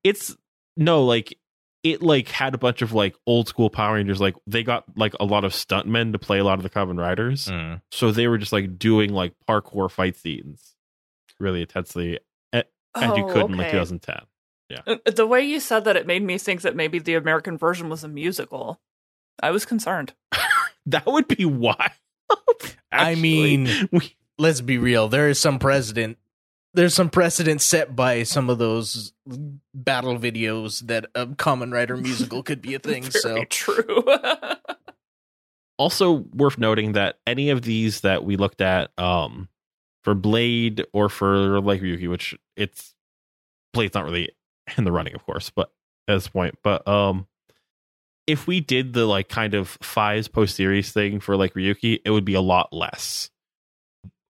it's no like it like had a bunch of like old school Power Rangers. Like they got like a lot of stuntmen to play a lot of the Kamen Riders, Mm. so they were just like doing like parkour fight scenes really intensely, a- as you Oh, could in like 2010. Uh, The way you said that, it made me think that maybe the American version was a musical. I was concerned. That would be wild. I mean, we, let's be real. There is some precedent. There's some precedent set by some of those battle videos that a Kamen Rider musical could be a thing. Very so true. also worth noting that any of these that we looked at um for Blade or for like Ryuki, which it's Blade's not really in the running, of course, but at this point. But um if we did the like kind of Faiz post series thing for like Ryuki, it would be a lot less.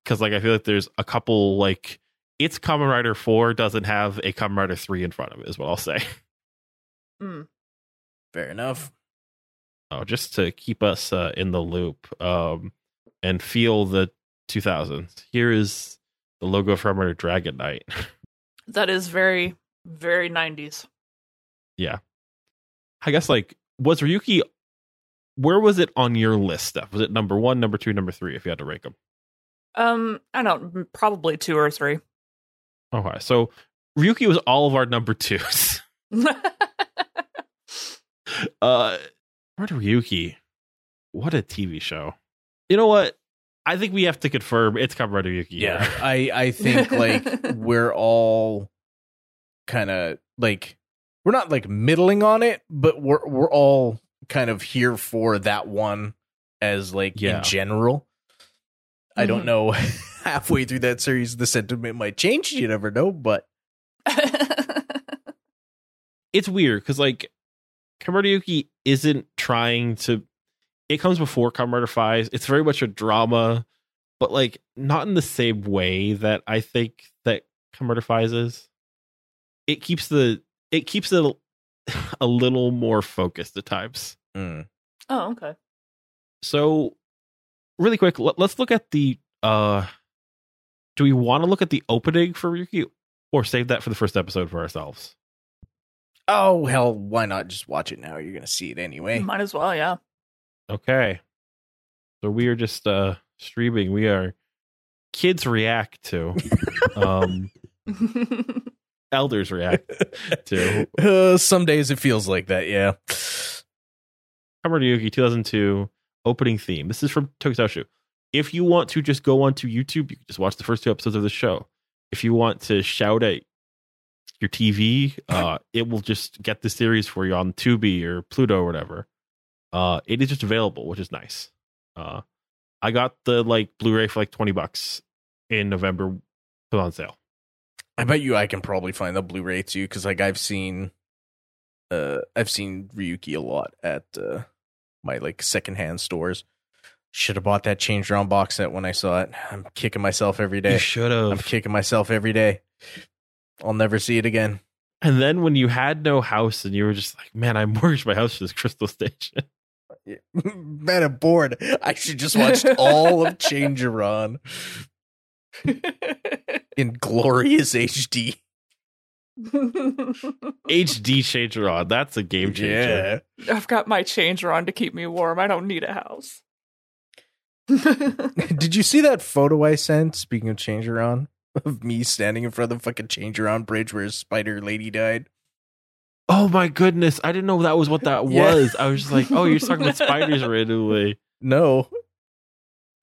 Cause like I feel like there's a couple like its Kamen Rider 4 doesn't have a Kamen Rider 3 in front of it, is what I'll say. Mm. fair enough. Oh, just to keep us uh, in the loop um, and feel the 2000s. Here is the logo from our Dragon Knight. That is very, very 90s. Yeah. I guess like was Ryuki. Where was it on your list, Steph? Was it number one, number two, number three? If you had to rank them. Um, I don't know, probably two or three. Okay, so Ryuki was all of our number twos. uh, where Ryuki? What a TV show! You know what? I think we have to confirm it's Kamen Rider Ryuki. Yeah, here. I I think like we're all kind of like we're not like middling on it, but we're we're all kind of here for that one as like Yeah. in general. I don't Mhm. know. Halfway through that series, the sentiment might change. You never know, but it's weird because like Kamen isn't trying to. It comes before Kamen Rider It's very much a drama, but like not in the same way that I think that Kamen Rider is. It keeps the it keeps it a little more focused at times. mm. oh, okay. So, really quick, let, us look at the. uh Do we want to look at the opening for Ryuki, or save that for the first episode for ourselves? oh hell, why not just watch it now? You're gonna see it anyway. Might as well, yeah. Okay. So we are just uh streaming. We are kids react to um elders react to Uh, some days it feels like that. Yeah. Kamen Yuki 2002 opening theme. This is from Tokusatsu. If you want to just go onto YouTube, you can just watch the first two episodes of the show. If you want to shout at your TV, uh, it will just get the series for you on Tubi or Pluto or whatever. Uh, it is just available, which is nice. Uh, I got the like Blu-ray for like twenty bucks in November, put on sale. I bet you I can probably find the Blu-ray too, because like I've seen, uh, I've seen Ryuki a lot at uh, my like secondhand stores. Should have bought that Changerion box set when I saw it. I'm kicking myself every day. You should have. I'm kicking myself every day. I'll never see it again. And then when you had no house and you were just like, man, I mortgaged my house for this crystal station. Man, I'm bored. I should just watch all of Changerion in glorious HD. HD Changerion. That's a game changer. Yeah. I've got my Changerion to keep me warm. I don't need a house. Did you see that photo I sent? Speaking of Changerion, of me standing in front of the fucking Changerion bridge where Spider Lady died. Oh my goodness. I didn't know that was what that Yeah. was. I was just like, oh, you're talking about spiders randomly. No,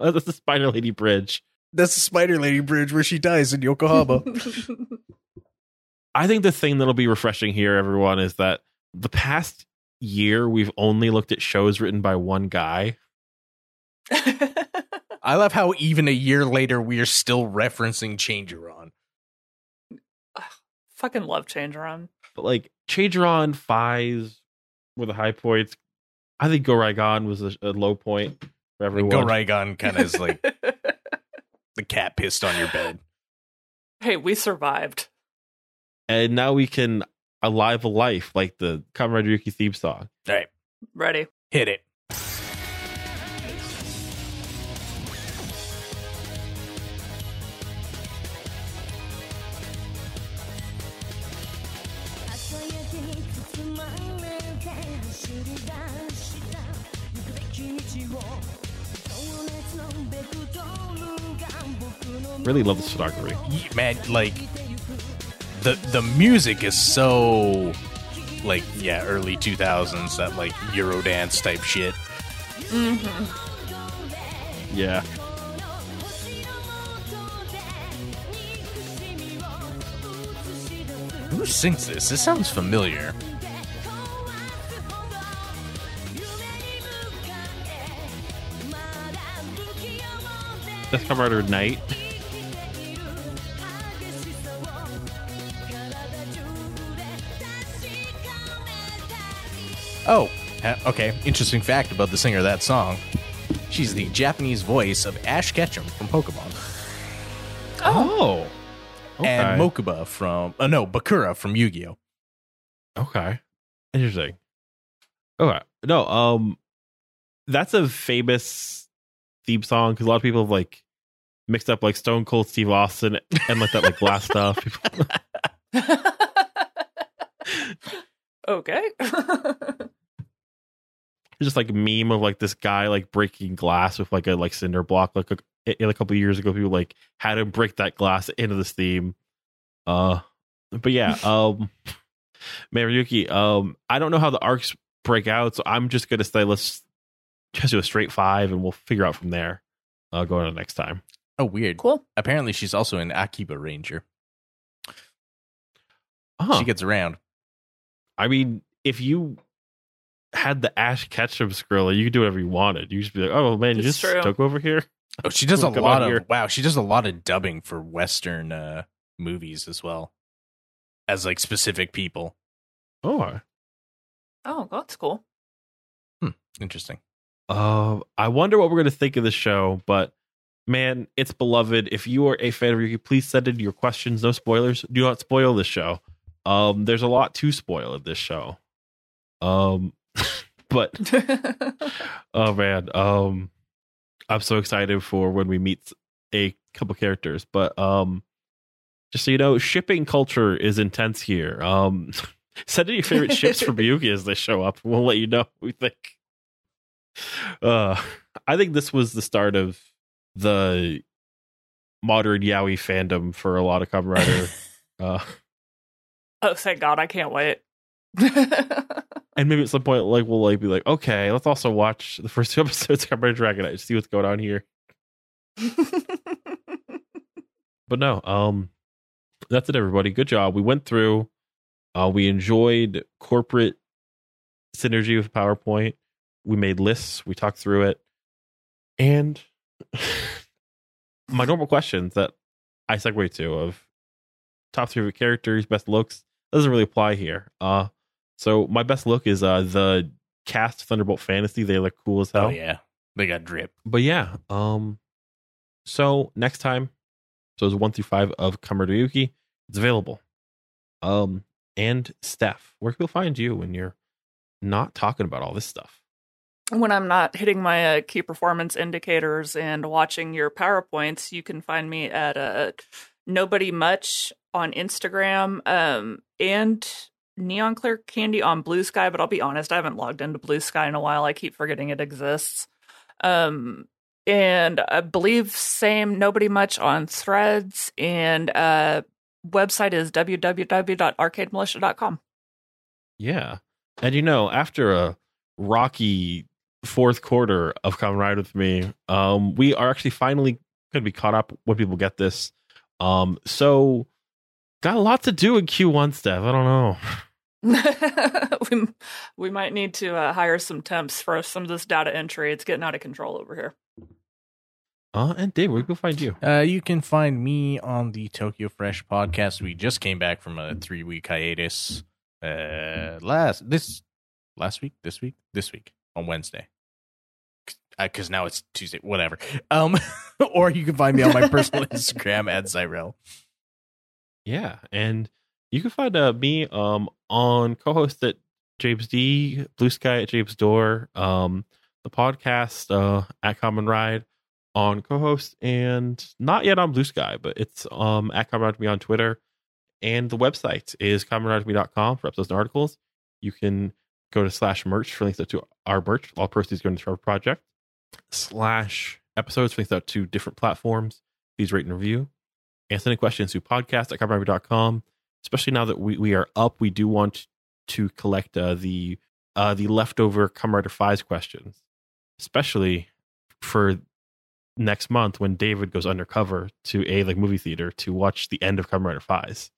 Oh, that's the Spider Lady Bridge. That's the Spider Lady bridge where she dies in Yokohama. I think the thing that'll be refreshing here, everyone, is that the past year we've only looked at shows written by one guy. I love how even a year later we are still referencing Changerion. Fucking love Changerion. But like Changerion, Faiz were the high points. I think Go Raigon was a, a low point for everyone. Go Raigon kind of is like the cat pissed on your bed. hey, we survived. And now we can alive a life like the Kamen Rider Ryuki theme song. All right, Ready. hit it. Really love the photography. Man, like the the music is so like yeah, early 2000s that like Eurodance type shit. Mm-hmm. Yeah. Who sings this? This sounds familiar. That's Kamen Rider Oh, okay. Interesting fact about the singer of that song. She's the Japanese voice of Ash Ketchum from Pokemon. Oh. Okay. And Mokuba from, uh, no, Bakura from Yu Gi Oh! Okay. Interesting. Okay. No, um that's a famous theme song because a lot of people have like mixed up like Stone Cold Steve Austin and like that like glass stuff. People, okay. just like meme of like this guy like breaking glass with like a like cinder block like a, a, a couple years ago people like had him break that glass into this theme uh but yeah um Mariyuki um I don't know how the arcs break out so I'm just gonna say let's just do a straight five and we'll figure out from there uh going on next time Oh, weird. cool. Apparently, she's also an Akiba Ranger. huh. She gets around. I mean if you had the Ash Ketchum Skrilla you could do whatever you wanted you just be like oh man you It's just true. took over here Oh, she does a Come lot of here. wow. She does a lot of dubbing for Western uh, movies as well, as like specific people. oh Oh, that's cool. Hmm, Interesting. Uh, I wonder what we're going to think of the show, but man, it's beloved. If you are a fan of Ryuki, please send in your questions. No spoilers. Do not spoil this show. Um, there's a lot to spoil in this show. Um, but oh man, um, I'm so excited for when we meet a couple characters. But um, just so you know, shipping culture is intense here. Um, send in your favorite ships from Ryuki as they show up. We'll let you know what we think. Uh, I think this was the start of the modern yaoi fandom for a lot of Kamen Rider. uh, oh, thank God. I can't wait. and maybe at some point, like we'll like be like, okay, let's also watch the first two episodes of Dragon Knight, see what's going on here. But no, um, that's it, everybody. Good job. We went through. Uh, we enjoyed corporate synergy with PowerPoint. We made lists. We talked through it, and my normal questions that I segue to of top three characters, best looks doesn't really apply here. Uh, so my best look is uh the cast Thunderbolt Fantasy. They look cool as hell. Oh yeah, they got drip. But yeah, um, so next time, so it's one through five of Kamaruyuki. It's available. Um, and Stef, where can people find you when you're not talking about all this stuff? when I'm not hitting my uh, key performance indicators and watching your PowerPoints, you can find me at uh, Nobody Much on Instagram um, and Neon Clear Candy on Blue Sky. But I'll be honest, I haven't logged into Blue Sky in a while. I keep forgetting it exists. Um, and I believe same Nobody Much on Threads and uh, website is www.arcademilitia.com. Yeah, and you know, after a rocky fourth quarter of Kamen Ride with me, um, we are actually finally going to be caught up when people get this. Um, so got a lot to do in Q1, Stef. I don't know. we, we might need to uh, hire some temps for some of this data entry. It's getting out of control over here. Uh, and Dave, where can people find you? Uh, you can find me on the Tokyo Fresh podcast. We just came back from a three week hiatus. Uh, last this last week, this week, this week on Wednesday. Because now it's Tuesday, whatever. Um, or you can find me on my personal Instagram at Zyrel. Yeah, and you can find uh, me um on co-host at James D, Blue Sky at James Door, um the podcast uh at Kamen Ride on co-host and not yet on Blue Sky, but it's um at Kamen Ride with me on Twitter, and the website is kamenridewithme.com for episodes and articles. You can go to slash merch for links to our merch. All proceeds go to the Trevor Project. Slash episodes for links to different platforms. Please rate and review. And send in questions to podcast at kamenridewithme.com. especially now that we, we are up, we do want to collect uh, the uh, the leftover Kamen Rider Faiz questions, especially for next month when David goes undercover to a like movie theater to watch the end of Kamen Rider Faiz.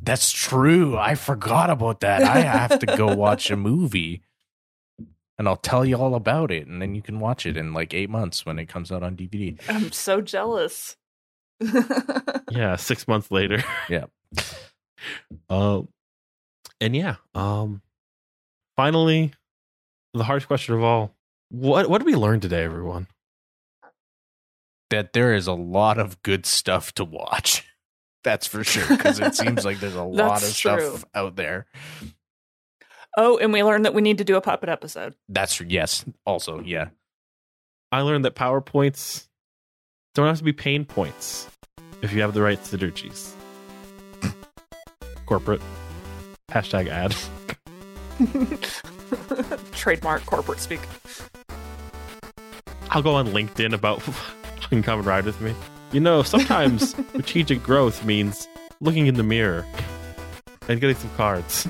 That's true. I forgot about that. I have to go watch a movie. And I'll tell you all about it, and then you can watch it in like eight months when it comes out on DVD. I'm so jealous. Yeah, six months later. Yeah. Um, and yeah, um, finally, the hardest question of all: what what did we learn today, everyone? That there is a lot of good stuff to watch. That's for sure. Because it seems like there's a lot of true. stuff out there. oh, and we learned that we need to do a puppet episode. That's yes. Also, yeah. I learned that PowerPoints don't have to be pain points if you have the right synergies. Corporate hashtag ad. Trademark corporate speak. I'll go on LinkedIn about fucking and ride with me. You know, sometimes strategic growth means looking in the mirror and getting some cards.